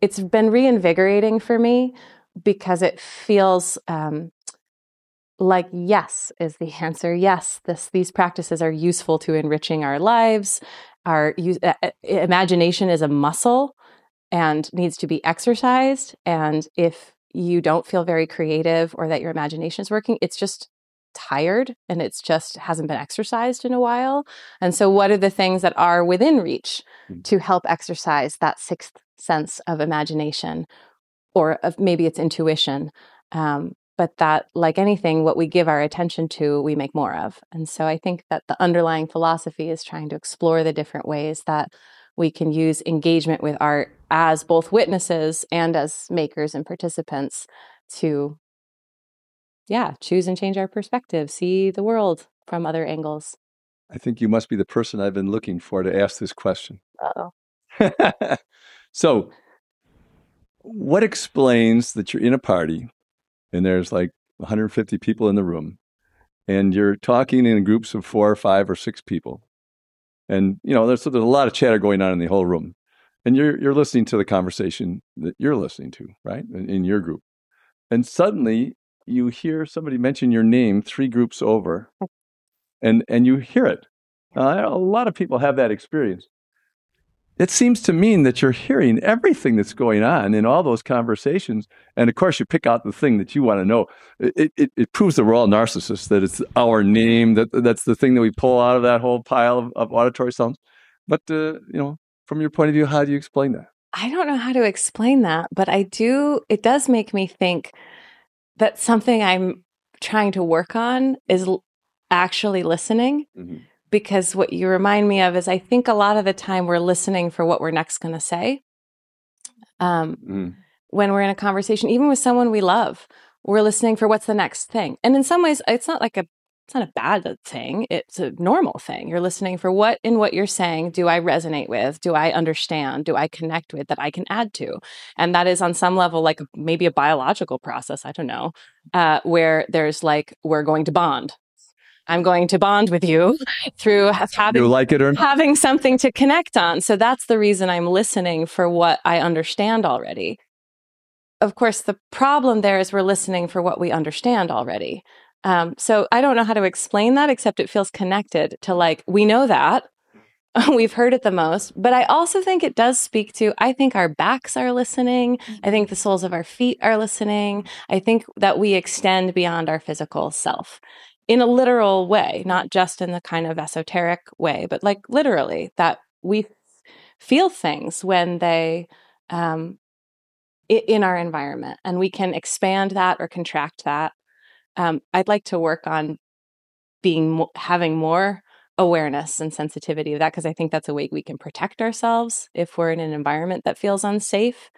it's been reinvigorating for me because it feels um, like yes is the (laughs) answer yes this these practices are useful to enriching our lives our uh, imagination is a muscle and needs to be exercised and if you don't feel very creative or that your imagination is working it's just tired and it's just hasn't been exercised in a while and so what are the things that are within reach mm. to help exercise that sixth sense of imagination or of maybe it's intuition um, but that like anything what we give our attention to we make more of. And so i think that the underlying philosophy is trying to explore the different ways that we can use engagement with art as both witnesses and as makers and participants to yeah choose and change our perspective see the world from other angles. I think you must be the person i've been looking for to ask this question. Oh (laughs) so what explains that you're in a party and there's like 150 people in the room and you're talking in groups of four or five or six people. And you know there's, there's a lot of chatter going on in the whole room. And you're you're listening to the conversation that you're listening to right in, in your group. And suddenly you hear somebody mention your name three groups over and and you hear it. Uh, a lot of people have that experience it seems to mean that you're hearing everything that's going on in all those conversations. And of course, you pick out the thing that you want to know. It, it, it proves that we're all narcissists, that it's our name, that that's the thing that we pull out of that whole pile of, of auditory sounds. But, uh, you know, from your point of view, how do you explain that? I don't know how to explain that, but I do, it does make me think that something I'm trying to work on is actually listening. Mm-hmm because what you remind me of is I think a lot of the time we're listening for what we're next going to say. Um, mm. When we're in a conversation, even with someone we love, we're listening for what's the next thing. And in some ways, it's not like a it's not a bad thing. It's a normal thing. You're listening for what in what you're saying do I resonate with? Do I understand? Do I connect with that I can add to? And that is on some level like maybe a biological process. I don't know, uh, where there's like we're going to bond I'm going to bond with you (laughs) through having, you like it or having something to connect on. So that's the reason I'm listening for what I understand already. Of course, the problem there is we're listening for what we understand already. Um, so I don't know how to explain that, except it feels connected to like, we know that. (laughs) We've heard it the most, but I also think it does speak to, I think our backs are listening. I think the soles of our feet are listening. I think that we extend beyond our physical self in a literal way, not just in the kind of esoteric way, but like literally that we feel things when they um, in our environment, and we can expand that or contract that. Um, I'd like to work on being having more awareness and sensitivity of that because I think that's a way we can protect ourselves if we're in an environment that feels unsafe.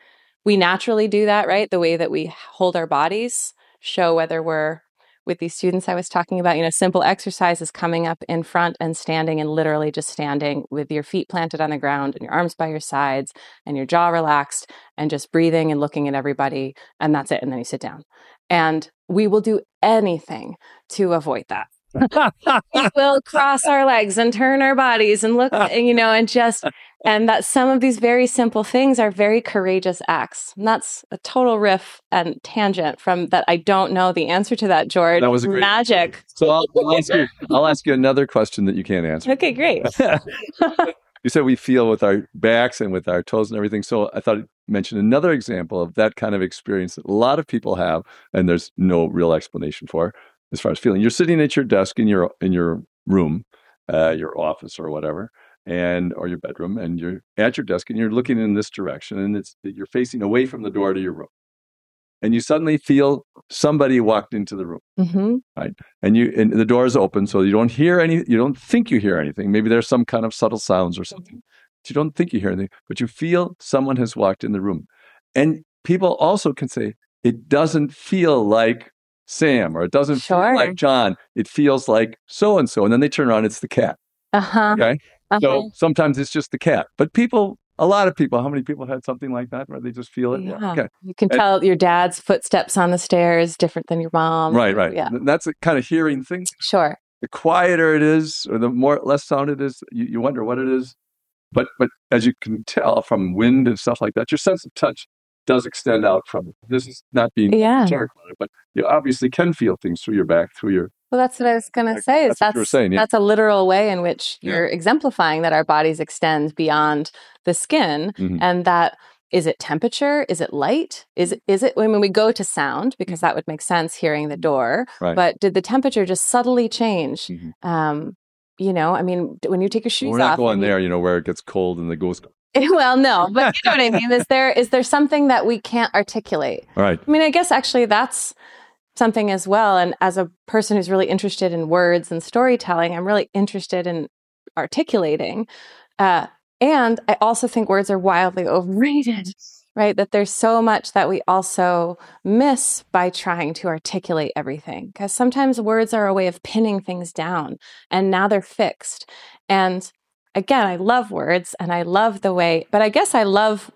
We naturally do that, right? The way that we hold our bodies show whether we're with these students I was talking about, you know, simple exercises coming up in front and standing and literally just standing with your feet planted on the ground and your arms by your sides and your jaw relaxed and just breathing and looking at everybody. And that's it. And then you sit down. And we will do anything to avoid that. (laughs) we will cross our legs and turn our bodies and look, (laughs) you know, and just and that some of these very simple things are very courageous acts. And that's a total riff and tangent from that. I don't know the answer to that, George. That was a great magic. So I'll, I'll, ask you. I'll ask you another question that you can't answer. Okay, great. (laughs) you said we feel with our backs and with our toes and everything. So I thought I'd mention another example of that kind of experience that a lot of people have, and there's no real explanation for as far as feeling. You're sitting at your desk in your in your room, uh, your office or whatever, and or your bedroom, and you're at your desk and you're looking in this direction, and it's you're facing away from the door to your room. And you suddenly feel somebody walked into the room hmm right? And you and the door is open so you don't hear any you don't think you hear anything. Maybe there's some kind of subtle sounds or something but you don't think you hear anything but you feel someone has walked in the room. And people also can say it doesn't feel like sam or it doesn't Sure. feel like john. It feels like so and so and then they turn around it's the cat. Uh huh. okay Uh-huh. so sometimes it's just the cat but people a lot of people how many people had something like that where they just feel it Yeah. okay You can And- tell your dad's footsteps on the stairs different than your mom. right right Yeah. That's a kind of hearing thing Sure. the quieter it is or the more less sound it is you, you wonder what it is but but as you can tell from wind and stuff like that your sense of touch does extend out from it this is not being Yeah. it but you obviously can feel things through your back through your Well, that's what I was going to say. Is that's that's saying, yeah. that's a literal way in which you're exemplifying that our bodies extend beyond the skin, Mhm. and that is it temperature? Is it light? Is it is it when we go to sound because that would make sense hearing the door? Right. But did the temperature just subtly change? Mhm. Um, you know, I mean, when you take your shoes we're not off, going and you- there you know where it gets cold and the ghost (laughs) well, no, but you know what I mean. Is (laughs) there is there something that we can't articulate? all right I mean, I guess actually that's something as well. And as a person who's really interested in words and storytelling, I'm really interested in articulating. Uh, and I also think words are wildly (laughs) overrated, right? That there's so much that we also miss by trying to articulate everything. Because sometimes words are a way of pinning things down and now they're fixed. And again, I love words and I love the way, but I guess I love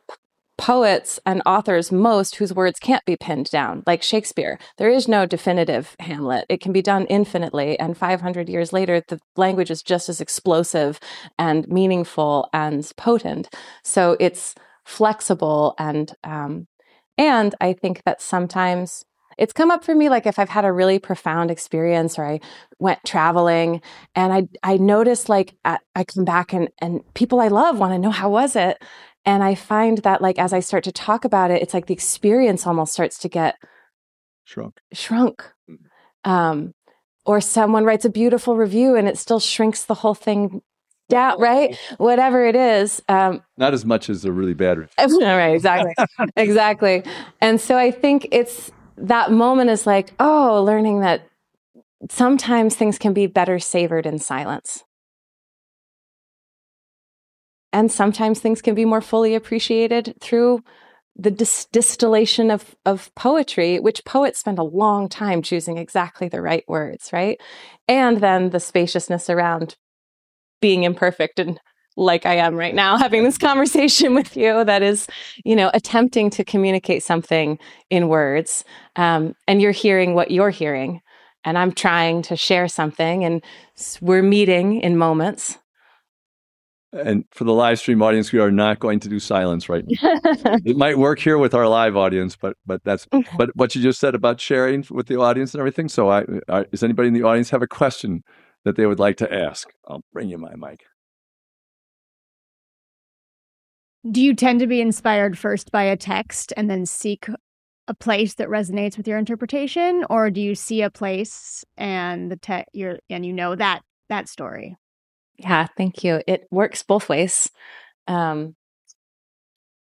poets and authors most whose words can't be pinned down, like Shakespeare. There is no definitive Hamlet. It can be done infinitely. And 500 years later, the language is just as explosive and meaningful and potent. So it's flexible and, um, and I think that sometimes it's come up for me like if I've had a really profound experience or I went traveling and I I notice like at, I come back and and people I love want to know how was it and I find that like as I start to talk about it it's like the experience almost starts to get shrunk shrunk um or someone writes a beautiful review and it still shrinks the whole thing down (laughs) right whatever it is um not as much as a really bad review. (laughs) all right, exactly. exactly. And so I think it's that moment is like, oh, learning that sometimes things can be better savored in silence. And sometimes things can be more fully appreciated through the dis- distillation of, of poetry, which poets spend a long time choosing exactly the right words, right? And then the spaciousness around being imperfect and like I am right now, (laughs) having this conversation with you that is, you know, attempting to communicate something in words. Um, and you're hearing what you're hearing. And I'm trying to share something, and we're meeting in moments. And for the live stream audience, we are not going to do silence right now. (laughs) it might work here with our live audience, but but that's but what you just said about sharing with the audience and everything. So, I, I does anybody in the audience have a question that they would like to ask? I'll bring you my mic. Do you tend to be inspired first by a text and then seek a place that resonates with your interpretation, or do you see a place and the te- you're and you know that that story? Yeah, thank you. It works both ways. Um,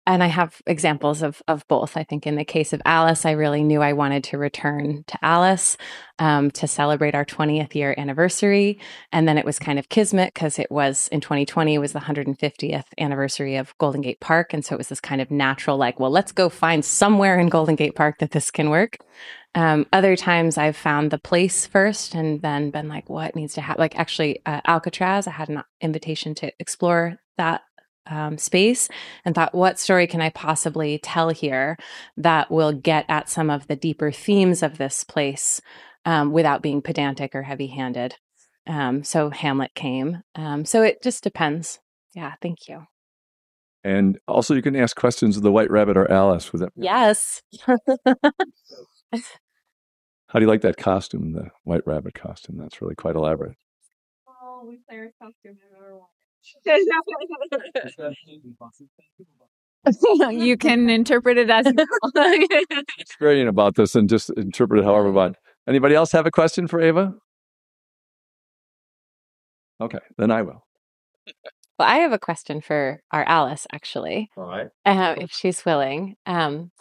and I have examples of of both. I think in the case of Alice, I really knew I wanted to return to Alice um, to celebrate our 20th year anniversary, and then it was kind of kismet because it was in 2020 was the 150th anniversary of Golden Gate Park, and so it was this kind of natural like, well, let's go find somewhere in Golden Gate Park that this can work. Um, other times I've found the place first and then been like, what needs to happen? Like actually, uh, Alcatraz, I had an invitation to explore that um, space and thought, what story can I possibly tell here that will get at some of the deeper themes of this place um, without being pedantic or heavy handed? Um, so Hamlet came. Um, so it just depends. Yeah, thank you. And also, you can ask questions of the White Rabbit or Alice. With that, Yes. (laughs) how do you like that costume, the White Rabbit costume? That's really quite elaborate. Oh, we play our costume everyone. (laughs) you can interpret it as Experiencing (laughs) about this and just interpret it however you want. Anybody else have a question for Ava? Okay, then I will. Well, I have a question for our Alice, actually, All right. uh, if she's willing. Um,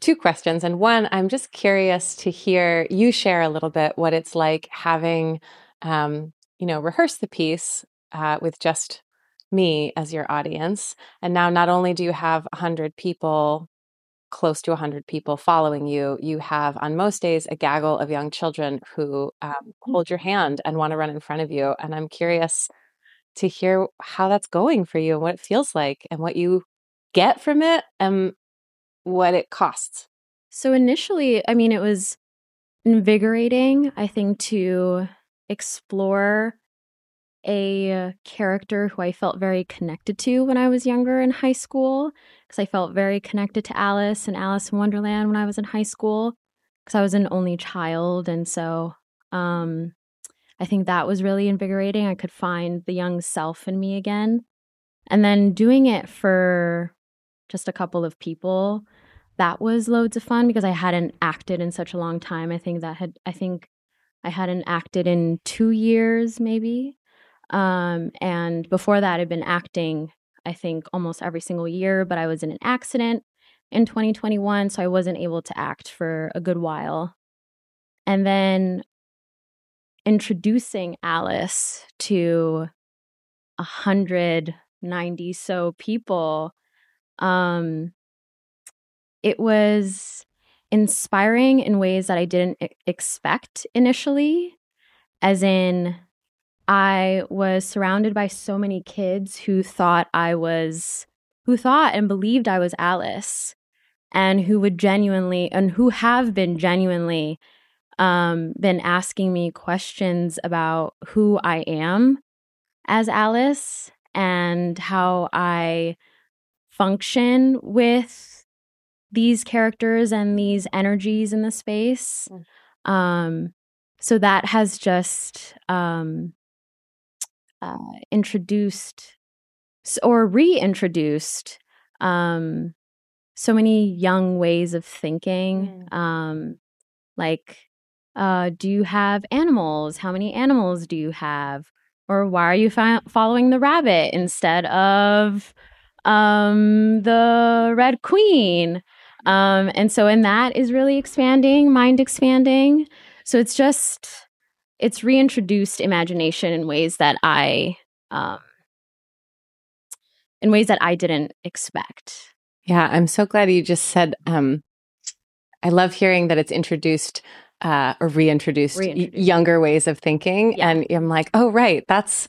two questions. And one, I'm just curious to hear you share a little bit what it's like having, um, you know, rehearsed the piece uh, with just me as your audience. And now not only do you have 100 people, close to 100 people following you, you have on most days a gaggle of young children who um, hold your hand and want to run in front of you. And I'm curious to hear how that's going for you and what it feels like and what you get from it and what it costs. So initially, I mean, it was invigorating, I think, to explore a character who I felt very connected to when I was younger in high school, because I felt very connected to Alice and Alice in Wonderland when I was in high school, because I was an only child. And so um, I think that was really invigorating. I could find the young self in me again. And then doing it for just a couple of people, that was loads of fun because I hadn't acted in such a long time. I think that had, I think I hadn't acted in two years, maybe. Um, and before that, I'd been acting, I think, almost every single year, but I was in an accident in 2021, so I wasn't able to act for a good while. And then introducing Alice to 190 so people, um, it was inspiring in ways that I didn't expect initially, as in, I was surrounded by so many kids who thought I was, who thought and believed I was Alice, and who would genuinely, and who have been genuinely, um, been asking me questions about who I am as Alice and how I function with these characters and these energies in the space. Um, so that has just um, uh, introduced or reintroduced um, so many young ways of thinking. Um, like, uh, do you have animals? How many animals do you have? Or why are you fi- following the rabbit instead of um, the red queen? Um, and so, and that is really expanding, mind expanding. So it's just, it's reintroduced imagination in ways that I, um, in ways that I didn't expect. Yeah, I'm so glad you just said. Um, I love hearing that it's introduced uh, or reintroduced, y- younger ways of thinking, Yeah. and I'm like, oh right, that's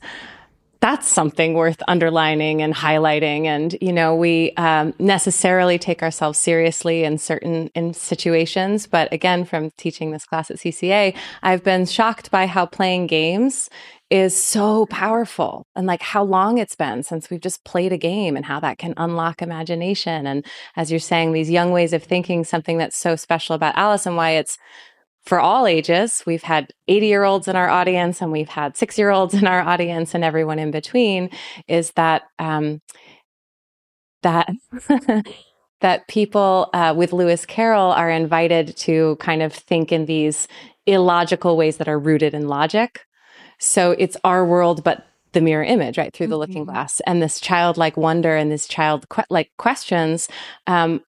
that's something worth underlining and highlighting. And you know, we um, necessarily take ourselves seriously in certain in situations, but again, from teaching this class at CCA, I've been shocked by how playing games is so powerful and like how long it's been since we've just played a game and how that can unlock imagination. And as you're saying, these young ways of thinking, something that's so special about Alice and why it's for all ages. We've had 80 year olds in our audience and we've had six year olds in our audience and everyone in between is that, um, that, (laughs) that people uh, with Lewis Carroll are invited to kind of think in these illogical ways that are rooted in logic. So it's our world, but the mirror image, right through the looking Mhm. glass, and this childlike wonder and this childlike questions. Um,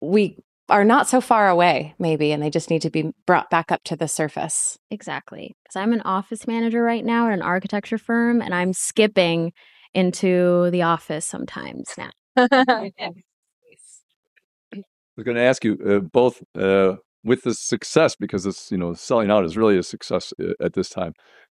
we are not so far away, maybe, and they just need to be brought back up to the surface. Exactly. Because I'm an office manager right now at an architecture firm, and I'm skipping into the office sometimes now. (laughs) (laughs) I was going to ask you uh, both uh, with the success because it's you know selling out is really a success uh, at this time.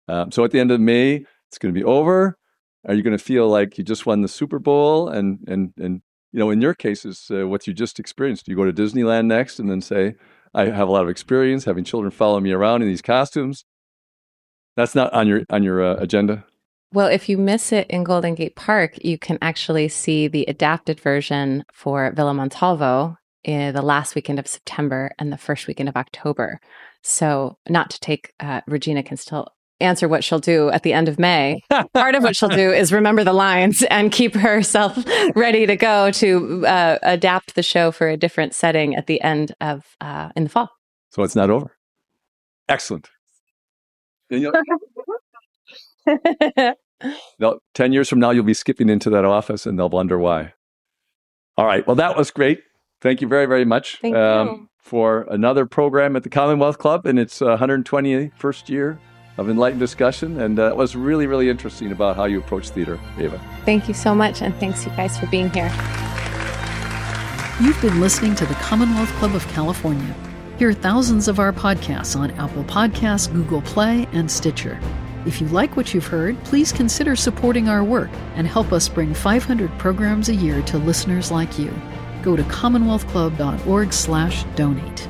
Um, so at the end of May, it's going to be over. Are you going to feel like you just won the Super Bowl and and and you know in your cases uh, what you just experienced? Do you go to Disneyland next and then say I have a lot of experience having children follow me around in these costumes? That's not on your on your uh, agenda. Well, if you miss it in Golden Gate Park, you can actually see the adapted version for Villa Montalvo in the last weekend of September and the first weekend of October. So, not to take, uh, Regina can still answer what she'll do at the end of May. (laughs) Part of what she'll do is remember the lines and keep herself (laughs) ready to go to uh, adapt the show for a different setting at the end of uh, in the fall. So it's not over. Excellent. And (laughs) 10 years from now, you'll be skipping into that office and they'll wonder why. All right. Well, that was great. Thank you very, very much um, for another program at the Commonwealth Club in its uh, 121st year of enlightened discussion. And uh, it was really, really interesting about how you approach theater, Ava. Thank you so much, and thanks you guys for being here. You've been listening to the Commonwealth Club of California. Hear thousands of our podcasts on Apple Podcasts, Google Play, and Stitcher. If you like what you've heard, please consider supporting our work and help us bring 500 programs a year to listeners like you. Go to commonwealthclub.org/donate.